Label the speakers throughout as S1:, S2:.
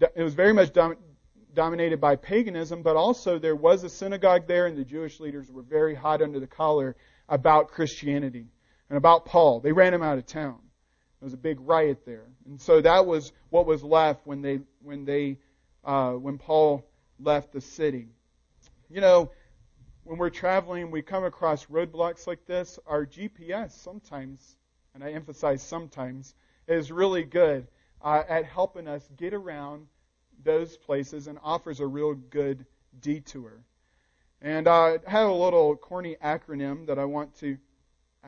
S1: it was very much dom- dominated by paganism, but also there was a synagogue there, and the Jewish leaders were very hot under the collar about Christianity and about Paul. They ran him out of town. There was a big riot there, and so that was what was left when they when they uh, when Paul left the city. You know, when we're traveling, we come across roadblocks like this. Our GPS sometimes, and I emphasize sometimes, is really good uh, at helping us get around those places and offers a real good detour. And uh, I have a little corny acronym that I want to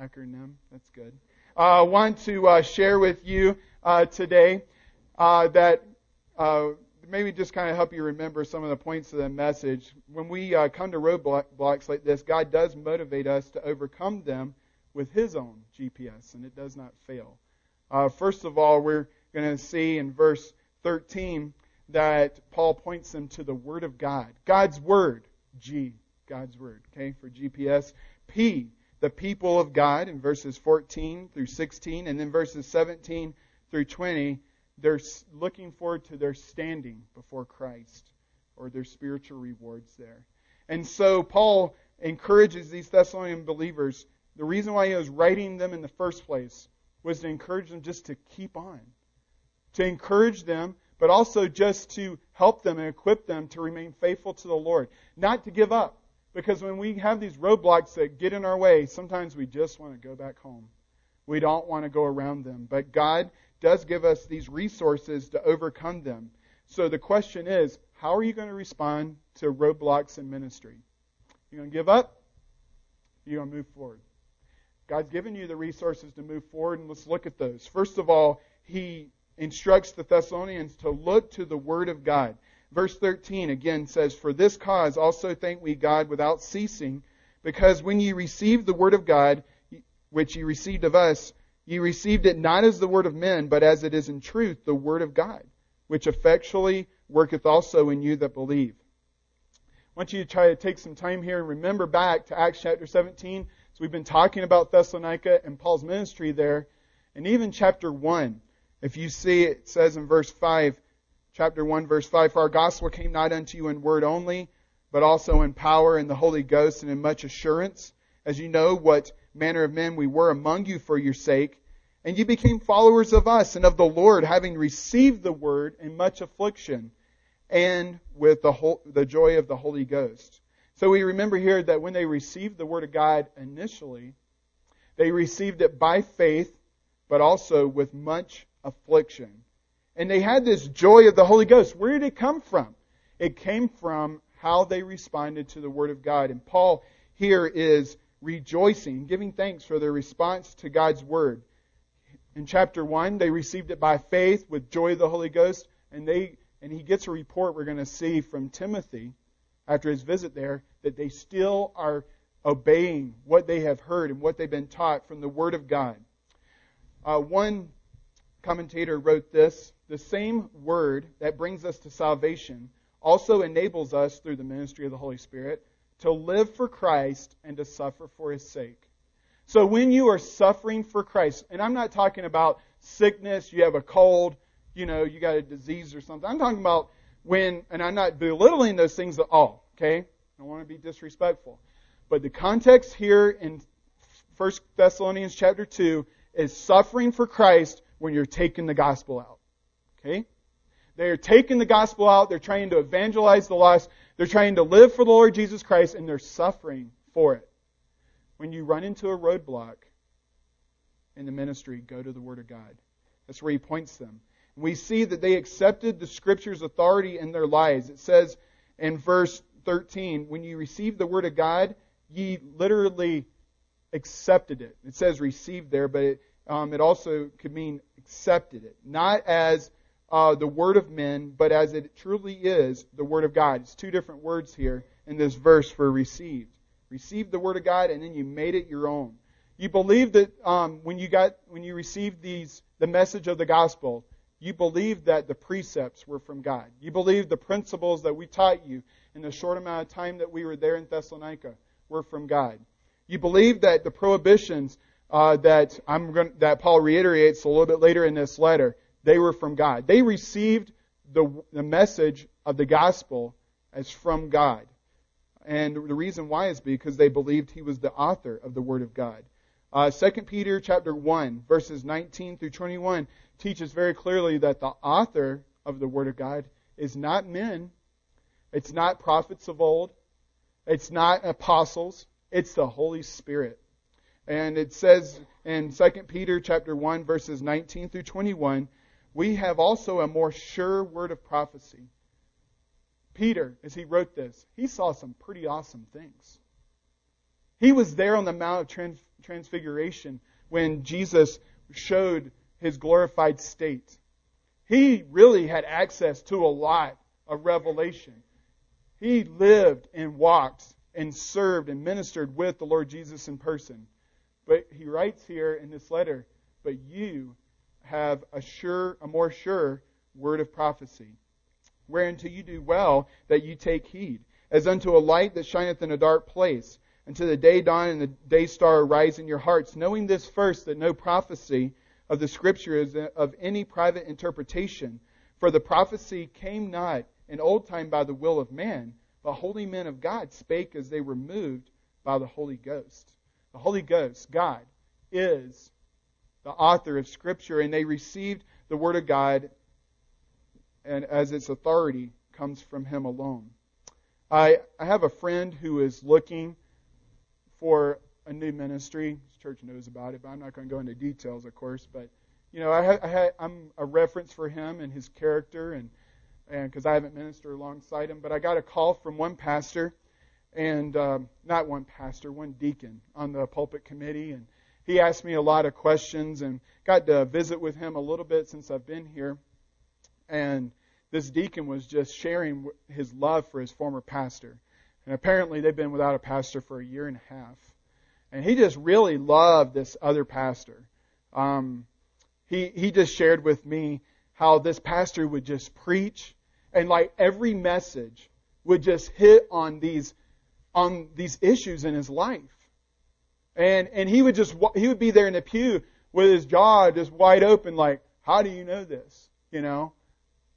S1: acronym. That's good. I uh, want to uh, share with you uh, today uh, that uh, maybe just kind of help you remember some of the points of the message. When we come to roadblocks like this, God does motivate us to overcome them with His own GPS, and it does not fail. First of all, we're going to see in verse 13 that Paul points them to the Word of God. God's Word. G, God's Word. Okay, for GPS. P, the people of God in verses 14 through 16, and then verses 17 through 20 they're looking forward to their standing before Christ or their spiritual rewards there. And so Paul encourages these Thessalonian believers. The reason why he was writing them in the first place was to encourage them just to keep on, to encourage them, but also just to help them and equip them to remain faithful to the Lord, not to give up. Because when we have these roadblocks that get in our way, sometimes we just want to go back home. We don't want to go around them. But God does give us these resources to overcome them. So the question is, how are you going to respond to roadblocks in ministry? You going to give up? You're going to move forward. God's given you the resources to move forward, and let's look at those. First of all, He instructs the Thessalonians to look to the Word of God. Verse 13 again says, For this cause also thank we God without ceasing, because when ye received the Word of God, which ye received of us, Ye received it not as the word of men, but as it is in truth the word of God, which effectually worketh also in you that believe. I want you to try to take some time here and remember back to Acts chapter 17. So we've been talking about Thessalonica and Paul's ministry there. And even chapter 1, if you see it says in verse 5, chapter 1, verse 5, For our gospel came not unto you in word only, but also in power and the Holy Ghost and in much assurance, as you know what manner of men we were among you for your sake. And you became followers of us and of the Lord, having received the word in much affliction and with the, whole, the joy of the Holy Ghost. So we remember here that when they received the word of God initially, they received it by faith, but also with much affliction. And they had this joy of the Holy Ghost. Where did it come from? It came from how they responded to the word of God. And Paul here is rejoicing, giving thanks for their response to God's word. In chapter 1, they received it by faith with joy of the Holy Ghost, and they and he gets a report we're going to see from Timothy after his visit there that they still are obeying what they have heard and what they've been taught from the Word of God. Uh, one commentator wrote this The same Word that brings us to salvation also enables us, through the ministry of the Holy Spirit, to live for Christ and to suffer for his sake. So when you are suffering for Christ, and I'm not talking about sickness, you have a cold, you know, you got a disease or something. I'm talking about when, and I'm not belittling those things at all, okay? I don't want to be disrespectful. But the context here in 1 Thessalonians chapter 2 is suffering for Christ when you're taking the gospel out. Okay? They're taking the gospel out, they're trying to evangelize the lost, they're trying to live for the Lord Jesus Christ and they're suffering for it. When you run into a roadblock in the ministry, go to the Word of God. That's where he points them. We see that they accepted the Scripture's authority in their lives. It says in verse 13, when you received the Word of God, ye literally accepted it. It says received there, but it, um, it also could mean accepted it. Not as uh, the word of men, but as it truly is the word of God. It's two different words here in this verse for received. Received the word of God, and then you made it your own. You believed that um, when you got when you received these the message of the gospel, you believed that the precepts were from God. You believed the principles that we taught you in the short amount of time that we were there in Thessalonica were from God. You believed that the prohibitions uh, that I'm going that Paul reiterates a little bit later in this letter they were from God. They received the, the message of the gospel as from God. And the reason why is because they believed he was the author of the Word of God. Uh, 2 Peter chapter 1, verses 19 through 21 teaches very clearly that the author of the Word of God is not men, it's not prophets of old, it's not apostles, it's the Holy Spirit. And it says in 2 Peter chapter 1 verses 19 through 21, we have also a more sure word of prophecy. Peter, as he wrote this, he saw some pretty awesome things. He was there on the Mount of Trans- Transfiguration when Jesus showed his glorified state. He really had access to a lot of revelation. He lived and walked and served and ministered with the Lord Jesus in person. But he writes here in this letter, but you have a sure, a more sure word of prophecy, whereunto you do well that you take heed, as unto a light that shineth in a dark place, until the day dawn and the day star arise in your hearts, knowing this first, that no prophecy of the Scripture is of any private interpretation. For the prophecy came not in old time by the will of man, but holy men of God spake as they were moved by the Holy Ghost. The Holy Ghost, God, is the author of Scripture, and they received the Word of God, and as its authority comes from Him alone. I, I have a friend who is looking for a new ministry. His church knows about it, but I'm not going to go into details, of course. But you know, I, I'm a reference for him and his character, and and because I haven't ministered alongside him. But I got a call from one pastor, and um, not one pastor, one deacon on the pulpit committee, and he asked me a lot of questions, and got to visit with him a little bit since I've been here, and this deacon was just sharing his love for his former pastor. And apparently they've been without a pastor for a year and a half. And he just really loved this other pastor. Um, he, he just shared with me how this pastor would just preach and like every message would just hit on these, on these issues in his life. And, and he would just, he would be there in the pew with his jaw just wide open like, how do you know this? You know?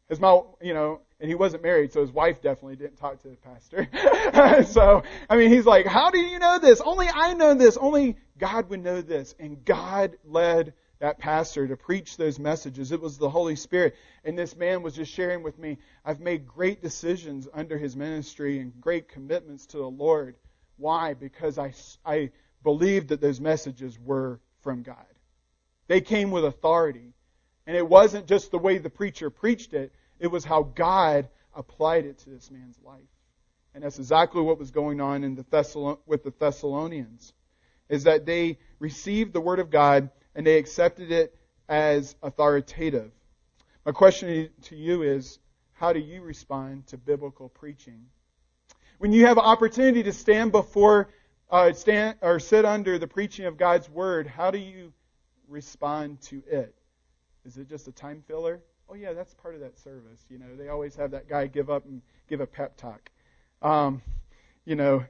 S1: His mouth, you know, and he wasn't married, so his wife definitely didn't talk to the pastor. so, I mean, he's like, how do you know this? Only I know this. Only God would know this. And God led that pastor to preach those messages. It was the Holy Spirit. And this man was just sharing with me, I've made great decisions under his ministry and great commitments to the Lord. Why? Because I, I believed that those messages were from God. They came with authority. And it wasn't just the way the preacher preached it, it was how God applied it to this man's life. And that's exactly what was going on in the Thessalon- with the Thessalonians. Is that they received the Word of God and they accepted it as authoritative. My question to you is, how do you respond to biblical preaching? When you have an opportunity to stand before, uh, stand or sit under the preaching of God's Word, how do you respond to it? Is it just a time filler? oh yeah, that's part of that service. You know, they always have that guy give up and give a pep talk. Um, you know,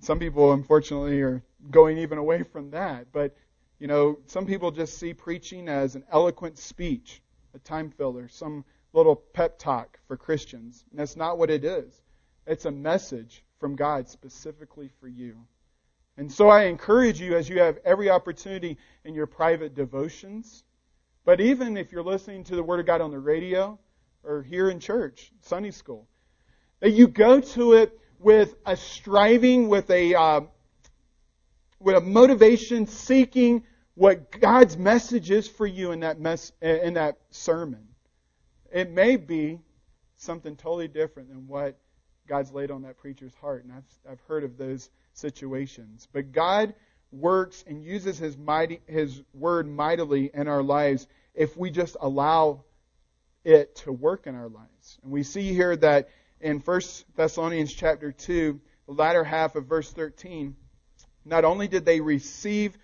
S1: some people unfortunately are going even away from that. But you know, some people just see preaching as an eloquent speech, a time filler, some little pep talk for Christians. And that's not what it is. It's a message from God specifically for you. And so I encourage you as you have every opportunity in your private devotions but even if you're listening to the Word of God on the radio or here in church, Sunday school, that you go to it with a striving, with a uh, with a motivation, seeking what God's message is for you in that in that sermon. It may be something totally different than what God's laid on that preacher's heart, and I've I've heard of those situations. But God works and uses his mighty his word mightily in our lives if we just allow it to work in our lives. And we see here that in 1 Thessalonians chapter 2, the latter half of verse 13, not only did they receive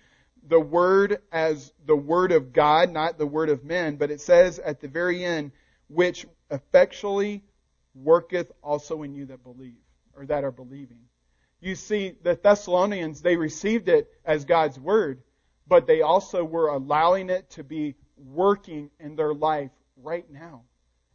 S1: the word as the word of God, not the word of men, but it says at the very end, which effectually worketh also in you that believe, or that are believing you see the Thessalonians, they received it as God's word, but they also were allowing it to be working in their life right now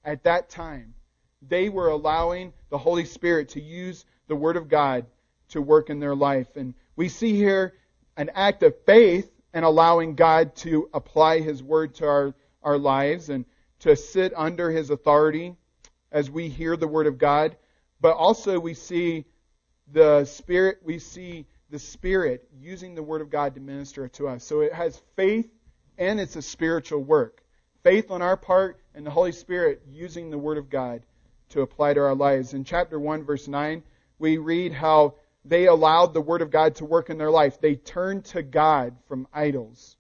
S1: at that time, they were allowing the Holy Spirit to use the Word of God to work in their life. And we see here an act of faith and allowing God to apply His Word to our, our lives and to sit under His authority as we hear the Word of God. But also we see the Spirit, we see the Spirit using the Word of God to minister to us. So it has faith and it's a spiritual work. Faith on our part and the Holy Spirit using the Word of God to apply to our lives. In chapter 1, verse 9, we read how they allowed the Word of God to work in their life. They turned to God from idols.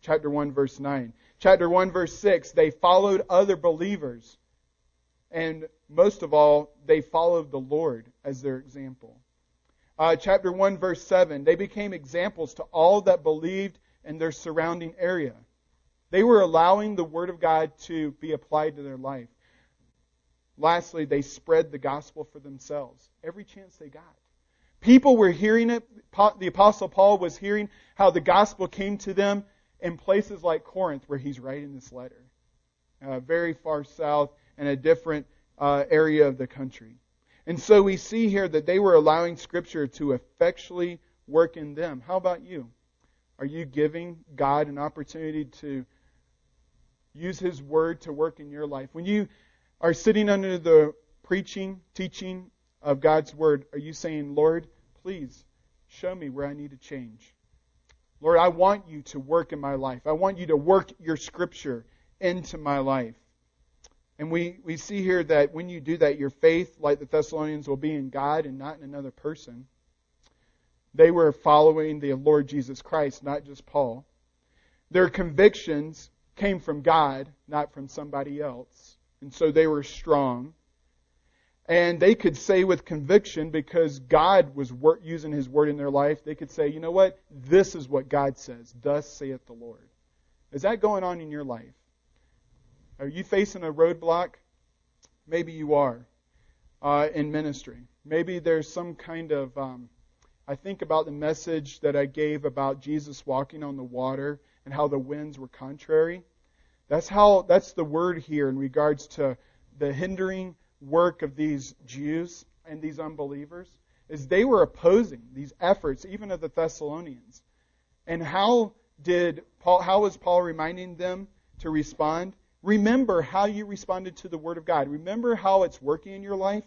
S1: Chapter 1, verse 9. Chapter 1, verse 6, they followed other believers. And most of all, they followed the Lord as their example. Uh, chapter 1, verse 7, they became examples to all that believed in their surrounding area. They were allowing the Word of God to be applied to their life. Lastly, they spread the gospel for themselves every chance they got. People were hearing it. The Apostle Paul was hearing how the gospel came to them in places like Corinth, where he's writing this letter, uh, very far south in a different uh, area of the country. And so we see here that they were allowing Scripture to effectually work in them. How about you? Are you giving God an opportunity to use His Word to work in your life? When you are sitting under the preaching, teaching of God's Word, are you saying, Lord, please show me where I need to change? Lord, I want you to work in my life. I want you to work your Scripture into my life. And we, we see here that when you do that, your faith, like the Thessalonians, will be in God and not in another person. They were following the Lord Jesus Christ, not just Paul. Their convictions came from God, not from somebody else. And so they were strong. And they could say with conviction, because God was using His word in their life, they could say, you know what? This is what God says. Thus saith the Lord. Is that going on in your life? Are you facing a roadblock? Maybe you are uh, in ministry. Maybe there's some kind of um, I think about the message that I gave about Jesus walking on the water and how the winds were contrary. That's how that's the word here in regards to the hindering work of these Jews and these unbelievers is they were opposing these efforts even of the Thessalonians. And how did Paul how was Paul reminding them to respond? Remember how you responded to the word of God. Remember how it's working in your life.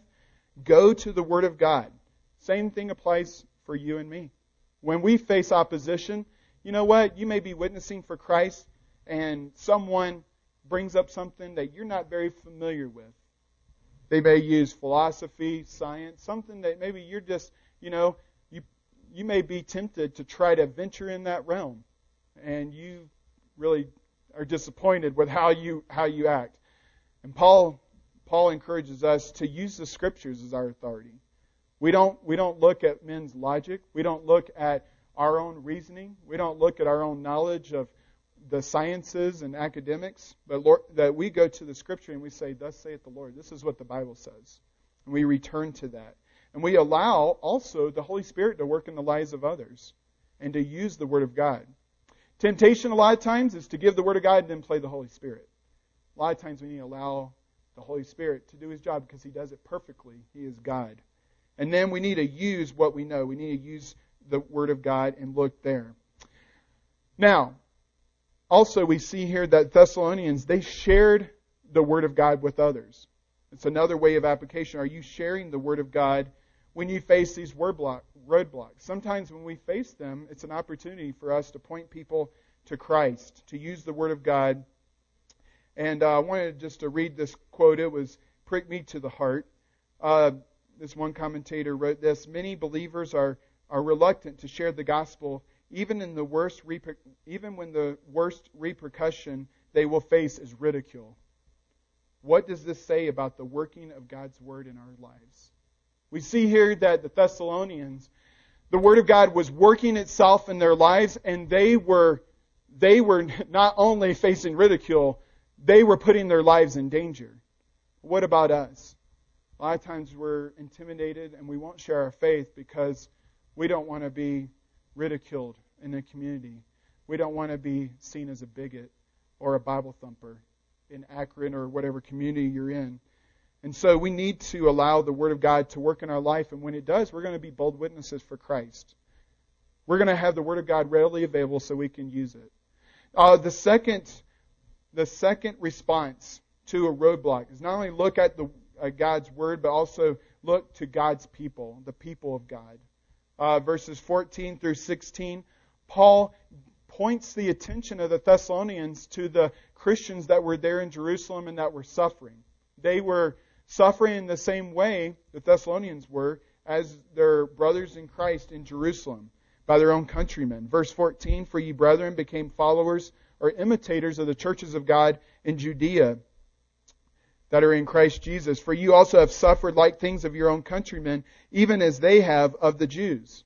S1: Go to the word of God. Same thing applies for you and me. When we face opposition, you know what? You may be witnessing for Christ and someone brings up something that you're not very familiar with. They may use philosophy, science, something that maybe you're just, you know, you you may be tempted to try to venture in that realm and you really are disappointed with how you how you act. And Paul Paul encourages us to use the scriptures as our authority. We don't, we don't look at men's logic. We don't look at our own reasoning. We don't look at our own knowledge of the sciences and academics, but Lord, that we go to the scripture and we say, Thus saith the Lord. This is what the Bible says. And we return to that. And we allow also the Holy Spirit to work in the lives of others and to use the Word of God. Temptation, a lot of times, is to give the Word of God and then play the Holy Spirit. A lot of times we need to allow the Holy Spirit to do His job because He does it perfectly. He is God. And then we need to use what we know. We need to use the Word of God and look there. Now, also we see here that Thessalonians, they shared the Word of God with others. It's another way of application. Are you sharing the Word of God when you face these word block, roadblocks? Sometimes when we face them, it's an opportunity for us to point people to Christ, to use the Word of God. And uh, I wanted just to read this quote. It was prick me to the heart. Uh, this one commentator wrote this many believers are, are reluctant to share the gospel even in the worst reper- even when the worst repercussion they will face is ridicule. What does this say about the working of God's word in our lives? We see here that the Thessalonians, the word of God was working itself in their lives and they were they were not only facing ridicule, they were putting their lives in danger. What about us? A lot of times we're intimidated and we won't share our faith because we don't want to be ridiculed in the community. We don't want to be seen as a bigot or a Bible thumper. in Akron or whatever community you're in. And so we need to allow the Word of God to work in our life. And when it does, we're going to be bold witnesses for Christ. We're going to have the Word of God readily available so we can use it. Uh, the second, the second response to a roadblock is not only look at the uh, God's Word, but also look to God's people, the people of God. Uh, verses 14 through 16, Paul points the attention of the Thessalonians to the Christians that were there in Jerusalem and that were suffering. They were suffering in the same way the Thessalonians were as their brothers in Christ in Jerusalem by their own countrymen. Verse 14 For ye brethren became followers or imitators of the churches of God in Judea that are in Christ Jesus. For you also have suffered like things of your own countrymen, even as they have of the Jews.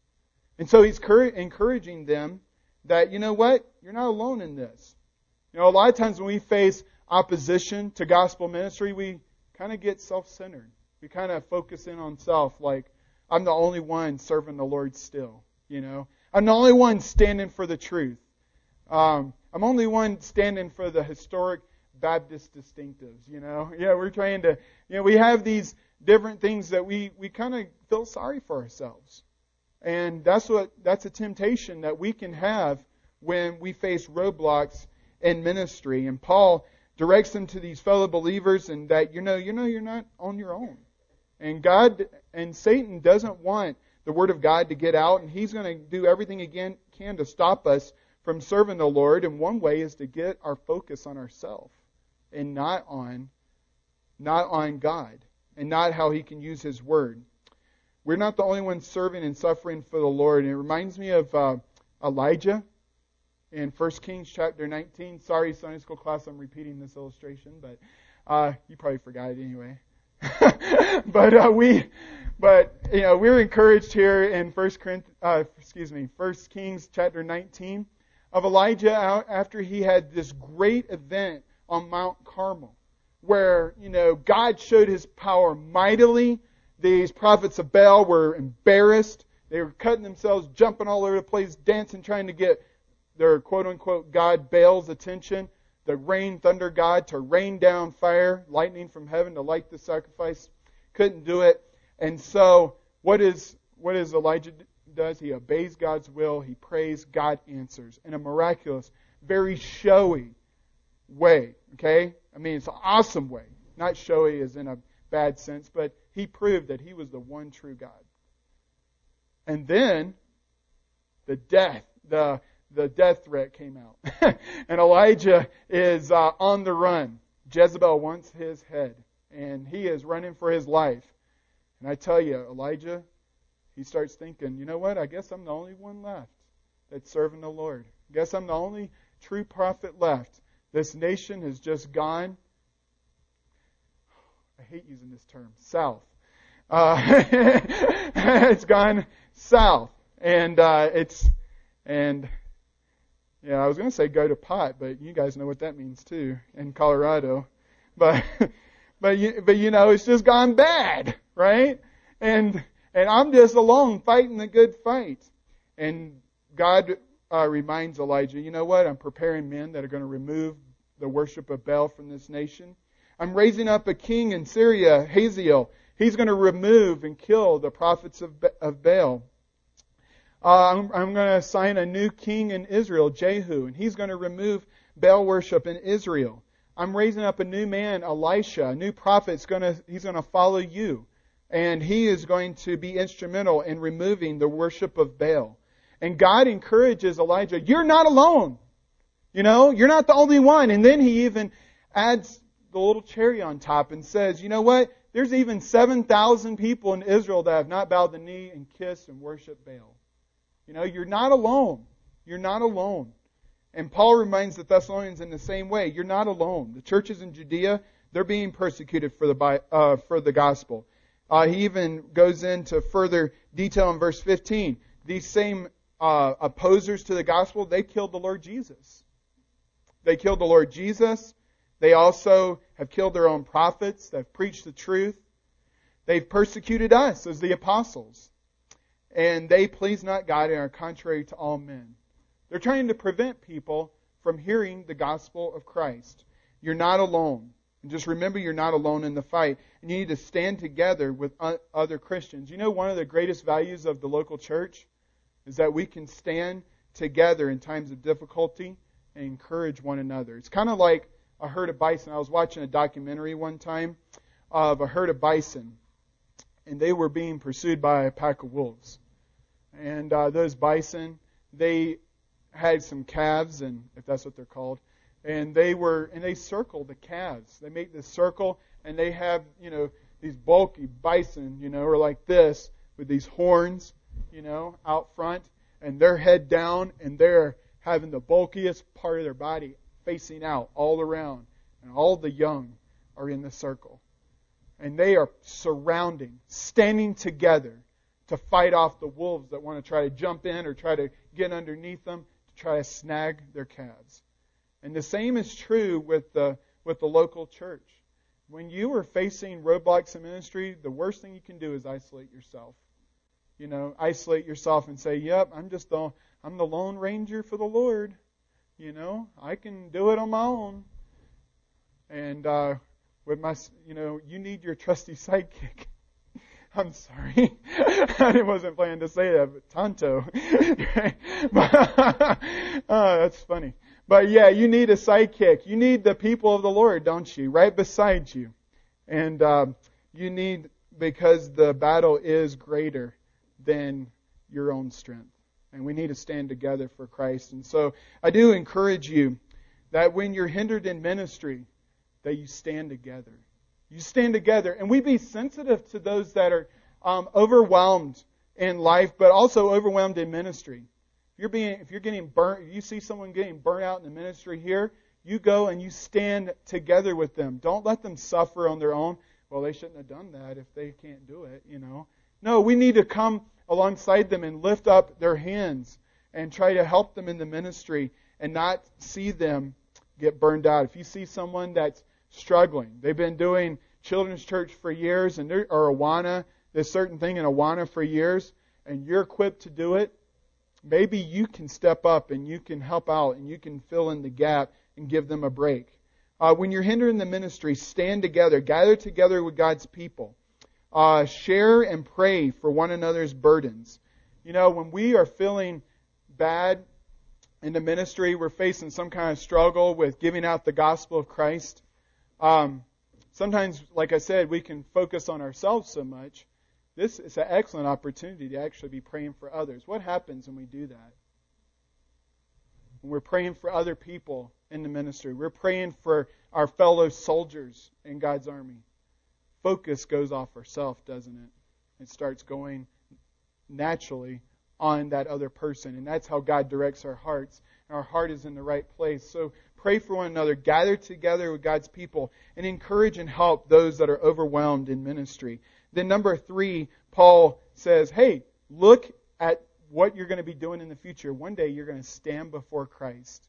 S1: And so he's encouraging them that, you know what? You're not alone in this. You know, a lot of times when we face opposition to gospel ministry, we kind of get self-centered. We kind of focus in on self, like, I'm the only one serving the Lord still, you know. I'm the only one standing for the truth. Um, I'm only one standing for the historic Baptist distinctives, you know. Yeah, we're trying to, you know, we have these different things that we, we kind of feel sorry for ourselves. And that's what, that's a temptation that we can have when we face roadblocks in ministry. And Paul directs them to these fellow believers and that, you know, you know, you're not on your own. And God and Satan doesn't want the word of God to get out and he's going to do everything again can to stop us from serving the Lord. And one way is to get our focus on ourselves and not on not on God and not how he can use his word. We're not the only ones serving and suffering for the Lord. And it reminds me of uh, Elijah in 1 Kings chapter 19. Sorry, Sunday school class, I'm repeating this illustration, but uh, you probably forgot it anyway. but uh, we, but you know, we're encouraged here in 1 uh, excuse me, 1 Kings chapter 19 of Elijah after he had this great event on Mount Carmel, where, you know, God showed his power mightily. These prophets of Baal were embarrassed. They were cutting themselves, jumping all over the place, dancing, trying to get their quote unquote God Baal's attention, the rain thunder God to rain down fire, lightning from heaven to light the sacrifice. Couldn't do it. And so what is what is Elijah does? He obeys God's will, he prays, God answers in a miraculous, very showy, way. Okay? I mean, it's an awesome way. Not showy as in a bad sense, but he proved that he was the one true God. And then the death, the the death threat came out, and Elijah is uh, on the run. Jezebel wants his head, and he is running for his life. And I tell you, Elijah, he starts thinking, you know what? I guess I'm the only one left that's serving the Lord. I guess I'm the only true prophet left. This nation has just gone, I hate using this term, south. Uh, it's gone south. And uh, it's, and yeah, I was going to say go to pot, but you guys know what that means too in Colorado. But, but you, but you know, it's just gone bad, right? And, and I'm just alone fighting the good fight. And God uh, reminds Elijah, you know what? I'm preparing men that are going to remove the worship of Baal from this nation. I'm raising up a king in Syria, Hazael. He's going to remove and kill the prophets of, of Baal. Uh, I'm, I'm going to assign a new king in Israel, Jehu, and he's going to remove Baal worship in Israel. I'm raising up a new man, Elisha, a new prophet. To, he's going to follow you. And he is going to be instrumental in removing the worship of Baal. And God encourages Elijah, you're not alone. You know, you're not the only one. And then he even adds the little cherry on top and says, you know what? There's even 7,000 people in Israel that have not bowed the knee and kissed and worshiped Baal. You know, you're not alone. You're not alone. And Paul reminds the Thessalonians in the same way. You're not alone. The churches in Judea, they're being persecuted for the, uh, for the gospel. Uh, he even goes into further detail in verse 15. These same uh, opposers to the gospel, they killed the Lord Jesus. They killed the Lord Jesus. They also have killed their own prophets. They've preached the truth. They've persecuted us as the apostles. And they please not God and are contrary to all men. They're trying to prevent people from hearing the gospel of Christ. You're not alone. And just remember you're not alone in the fight. And you need to stand together with other Christians. You know, one of the greatest values of the local church is that we can stand together in times of difficulty and encourage one another. It's kind of like a herd of bison. I was watching a documentary one time of a herd of bison, and they were being pursued by a pack of wolves. And uh, those bison, they had some calves, and if that's what they're called, and they were and they circle the calves. They make this circle, and they have you know these bulky bison, you know, or like this with these horns, you know, out front, and their head down, and they're having the bulkiest part of their body facing out all around, and all the young are in the circle. And they are surrounding, standing together to fight off the wolves that want to try to jump in or try to get underneath them to try to snag their calves. And the same is true with the, with the local church. When you are facing roadblocks in ministry, the worst thing you can do is isolate yourself. You know, isolate yourself and say, "Yep, I'm just the I'm the lone ranger for the Lord." You know, I can do it on my own. And uh, with my, you know, you need your trusty sidekick. I'm sorry. I wasn't planning to say that, but Tonto. oh, that's funny. But yeah, you need a sidekick. You need the people of the Lord, don't you? Right beside you. And uh, you need, because the battle is greater than your own strength and we need to stand together for Christ. And so I do encourage you that when you're hindered in ministry, that you stand together. You stand together, and we be sensitive to those that are um, overwhelmed in life, but also overwhelmed in ministry. If you're being, if you're getting burnt, you see someone getting burnt out in the ministry here, you go and you stand together with them. Don't let them suffer on their own. Well, they shouldn't have done that if they can't do it, you know. No, we need to come alongside them and lift up their hands and try to help them in the ministry and not see them get burned out. If you see someone that's struggling, they've been doing children's church for years and they're, or Awana, this certain thing in Awana for years, and you're equipped to do it, maybe you can step up and you can help out and you can fill in the gap and give them a break. Uh, when you're hindering the ministry, stand together, gather together with God's people. Uh, share and pray for one another's burdens. You know, when we are feeling bad in the ministry, we're facing some kind of struggle with giving out the gospel of Christ. Um, sometimes, like I said, we can focus on ourselves so much. This is an excellent opportunity to actually be praying for others. What happens when we do that? When we're praying for other people in the ministry, we're praying for our fellow soldiers in God's army focus goes off ourself, doesn't it? It starts going naturally on that other person. And that's how God directs our hearts. And our heart is in the right place. So pray for one another, gather together with God's people, and encourage and help those that are overwhelmed in ministry. Then, number three, Paul says, hey, look at what you're going to be doing in the future. One day you're going to stand before Christ.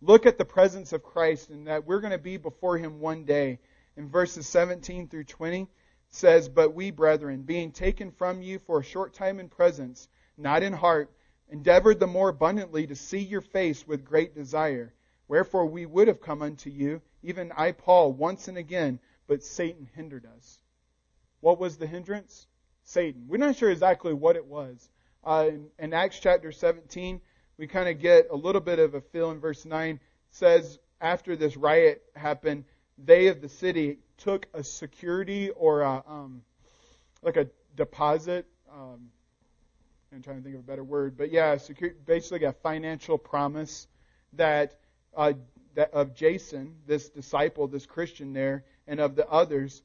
S1: Look at the presence of Christ and that we're going to be before Him one day in verses 17 through 20 says, But we, brethren, being taken from you for a short time in presence, not in heart, endeavored the more abundantly to see your face with great desire. Wherefore we would have come unto you, even I, Paul, once and again, but Satan hindered us. What was the hindrance? Satan. We're not sure exactly what it was. Uh, in, in Acts chapter 17, we kind of get a little bit of a feel in verse 9. It says, after this riot happened, they of the city took a security or a, um, like a deposit. Um, I'm trying to think of a better word, but yeah, secure, basically a financial promise that, uh, that of Jason, this disciple, this Christian there, and of the others,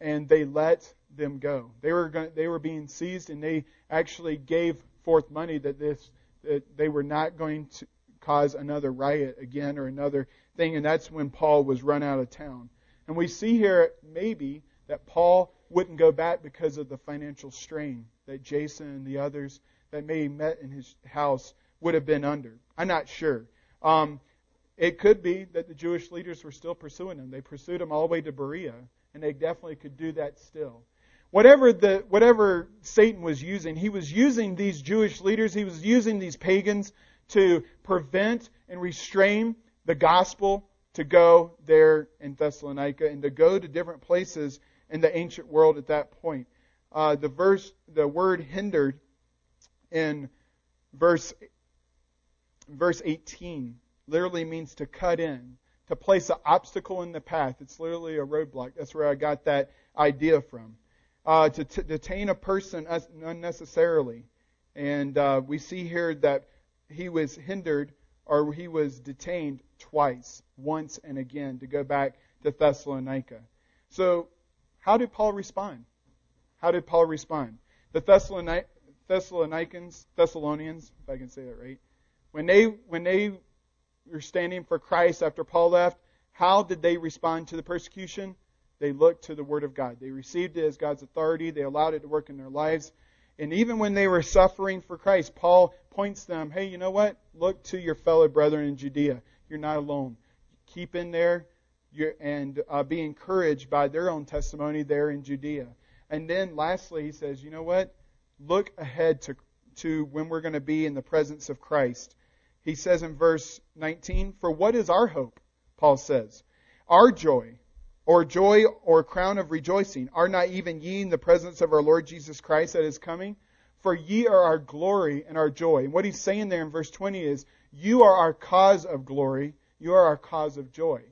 S1: and they let them go. They were going, they were being seized, and they actually gave forth money that this that they were not going to cause another riot again or another thing, and that's when Paul was run out of town. And we see here maybe that Paul wouldn't go back because of the financial strain that Jason and the others that may have met in his house would have been under. I'm not sure. Um, it could be that the Jewish leaders were still pursuing him. They pursued him all the way to Berea, and they definitely could do that still. Whatever the whatever Satan was using, he was using these Jewish leaders, he was using these pagans to prevent and restrain the gospel to go there in Thessalonica and to go to different places in the ancient world at that point. Uh, the verse, the word hindered in verse verse 18 literally means to cut in, to place an obstacle in the path. It's literally a roadblock. That's where I got that idea from. Uh, to t- detain a person unnecessarily. And uh, we see here that he was hindered or he was detained twice, once and again, to go back to Thessalonica. So, how did Paul respond? How did Paul respond? The Thessalonic- Thessalonians, Thessalonians, if I can say that right, when they when they were standing for Christ after Paul left, how did they respond to the persecution? They looked to the Word of God. They received it as God's authority. They allowed it to work in their lives. And even when they were suffering for Christ, Paul points them, hey, you know what? Look to your fellow brethren in Judea. You're not alone. Keep in there and uh, be encouraged by their own testimony there in Judea. And then lastly, he says, you know what? Look ahead to, to when we're going to be in the presence of Christ. He says in verse 19, For what is our hope? Paul says. Our joy, or joy or crown of rejoicing, are not even ye in the presence of our Lord Jesus Christ that is coming? For ye are our glory and our joy. And what he's saying there in verse 20 is, You are our cause of glory, you are our cause of joy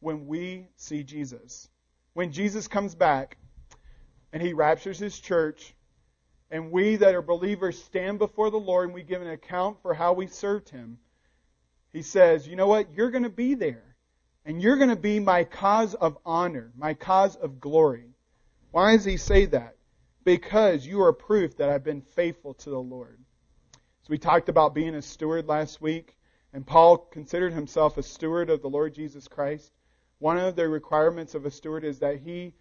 S1: when we see Jesus. When Jesus comes back and he raptures his church, and we that are believers stand before the Lord and we give an account for how we served him, he says, You know what? You're going to be there. And you're going to be my cause of honor, my cause of glory. Why does he say that? Because you are proof that I've been faithful to the Lord. So we talked about being a steward last week, and Paul considered himself a steward of the Lord Jesus Christ. One of the requirements of a steward is that he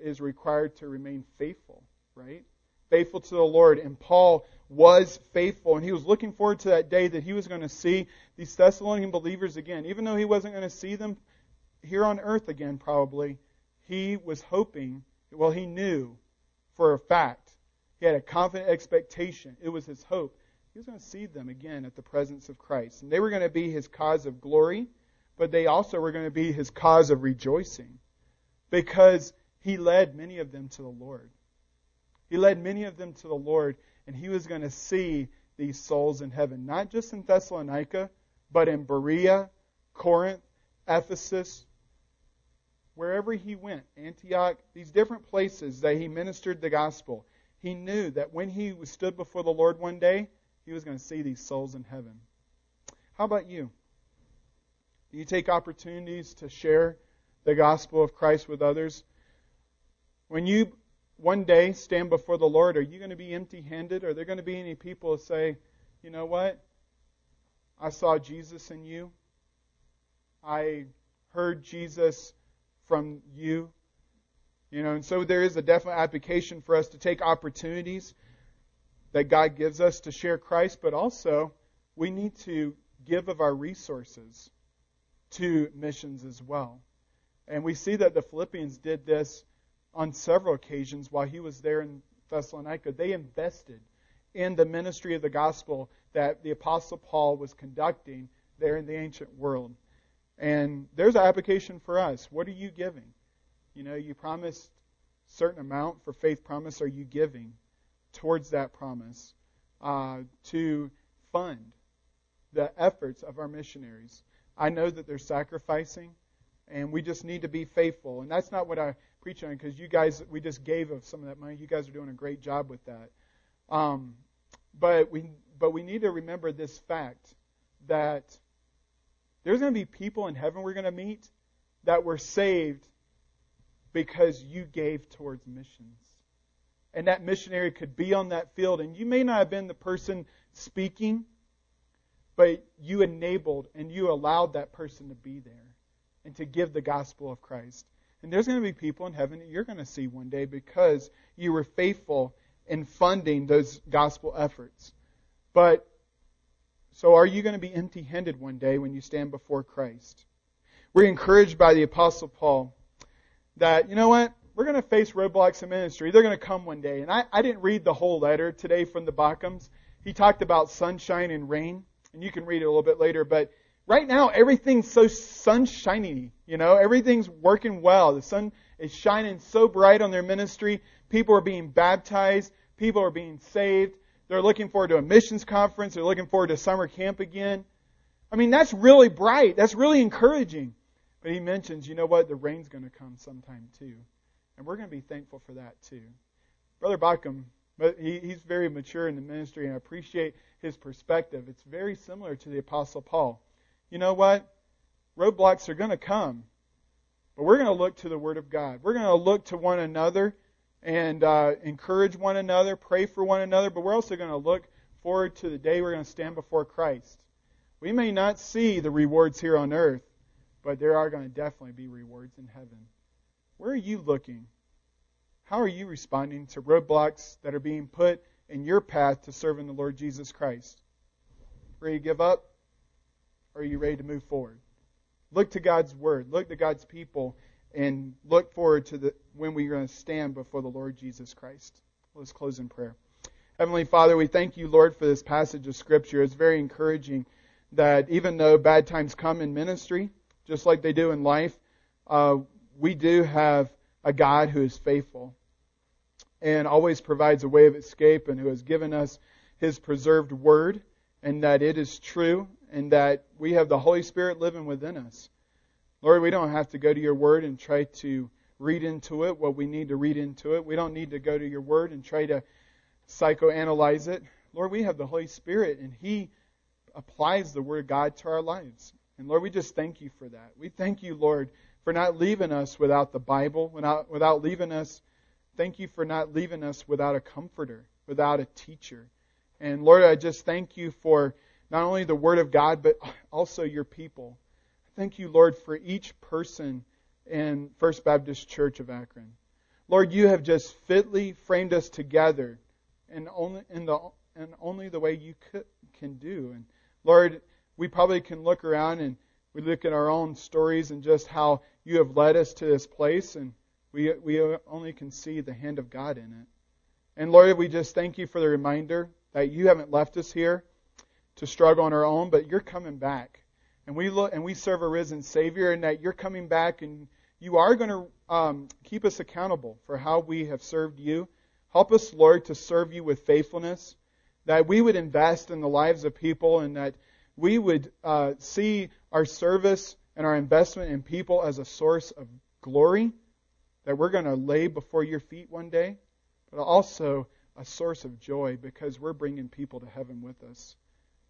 S1: is required to remain faithful, right? Faithful to the Lord. And Paul was faithful, and he was looking forward to that day that he was going to see these Thessalonian believers again. Even though he wasn't going to see them here on earth again, probably, he was hoping, well, he knew for a fact. He had a confident expectation. It was his hope. He was going to see them again at the presence of Christ. And they were going to be his cause of glory, but they also were going to be his cause of rejoicing because he led many of them to the Lord. He led many of them to the Lord, and he was going to see these souls in heaven, not just in Thessalonica, but in Berea, Corinth, Ephesus, wherever he went, Antioch, these different places that he ministered the gospel, he knew that when he stood before the Lord one day, he was going to see these souls in heaven. How about you? Do you take opportunities to share the gospel of Christ with others? When you one day stand before the Lord, are you going to be empty handed? Are there going to be any people who say, you know what? I saw Jesus in you. I heard Jesus from you. You know, and so there is a definite application for us to take opportunities that God gives us to share Christ, but also we need to give of our resources to missions as well. And we see that the Philippians did this on several occasions while he was there in Thessalonica. They invested in the ministry of the gospel that the Apostle Paul was conducting there in the ancient world. And there's an application for us. What are you giving? You know, you promised certain amount for faith promise. Are you giving towards that promise uh, to fund the efforts of our missionaries? I know that they're sacrificing, and we just need to be faithful. And that's not what I preach on because you guys, we just gave of some of that money. You guys are doing a great job with that. Um, but we, but we need to remember this fact that there's going to be people in heaven we're going to meet that were saved because you gave towards missions. And that missionary could be on that field, and you may not have been the person speaking, but you enabled and you allowed that person to be there and to give the gospel of Christ. And there's going to be people in heaven that you're going to see one day because you were faithful in funding those gospel efforts. But so are you going to be empty handed one day when you stand before Christ? We're encouraged by the Apostle Paul that, you know what? We're going to face roadblocks in ministry. They're going to come one day. And I, I didn't read the whole letter today from the Bauchams. He talked about sunshine and rain, and you can read it a little bit later. But right now everything's so sunshiny, you know, everything's working well. The sun is shining so bright on their ministry. People are being baptized. People are being saved. They're looking forward to a missions conference. They're looking forward to summer camp again. I mean, that's really bright. That's really encouraging. But he mentions, you know what? The rain's going to come sometime too. And we're going to be thankful for that too. Brother Bacham, he, he's very mature in the ministry, and I appreciate his perspective. It's very similar to the Apostle Paul. You know what? Roadblocks are going to come, but we're going to look to the Word of God. We're going to look to one another and uh, encourage one another, pray for one another, but we're also going to look forward to the day we're going to stand before Christ. We may not see the rewards here on earth, but there are going to definitely be rewards in heaven. Where are you looking? How are you responding to roadblocks that are being put in your path to serving the Lord Jesus Christ? Ready to give up? Are you ready to move forward? Look to God's Word. Look to God's people and look forward to the, when we're going to stand before the Lord Jesus Christ. Let's close in prayer. Heavenly Father, we thank you, Lord, for this passage of Scripture. It's very encouraging that even though bad times come in ministry, just like they do in life, uh, we do have a God who is faithful and always provides a way of escape and who has given us his preserved word and that it is true and that we have the Holy Spirit living within us. Lord, we don't have to go to your word and try to read into it what we need to read into it. We don't need to go to your word and try to psychoanalyze it. Lord, we have the Holy Spirit and he applies the Word of God to our lives. And Lord, we just thank you for that. We thank you, Lord, for not leaving us without the Bible, without, without leaving us. Thank you for not leaving us without a comforter, without a teacher. And Lord, I just thank you for not only the Word of God, but also your people. Thank you, Lord, for each person in First Baptist Church of Akron. Lord, you have just fitly framed us together in only, in the, in only the way you could, can do. And Lord, we probably can look around and we look at our own stories and just how you have led us to this place, and we, we only can see the hand of God in it. And Lord, we just thank you for the reminder that you haven't left us here to struggle on our own, but you're coming back. And we look and we serve a risen Savior, and that you're coming back, and you are going to um, keep us accountable for how we have served you. Help us, Lord, to serve you with faithfulness that we would invest in the lives of people and that we would uh, see our service and our investment in people as a source of glory that we're going to lay before your feet one day, but also a source of joy because we're bringing people to heaven with us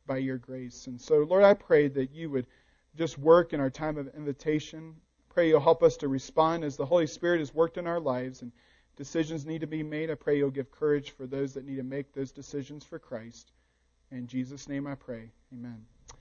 S1: by your grace. And so, Lord, I pray that you would just work in our time of invitation. Pray you'll help us to respond as the Holy Spirit has worked in our lives and Decisions need to be made. I pray you'll give courage for those that need to make those decisions for Christ. In Jesus' name I pray. Amen.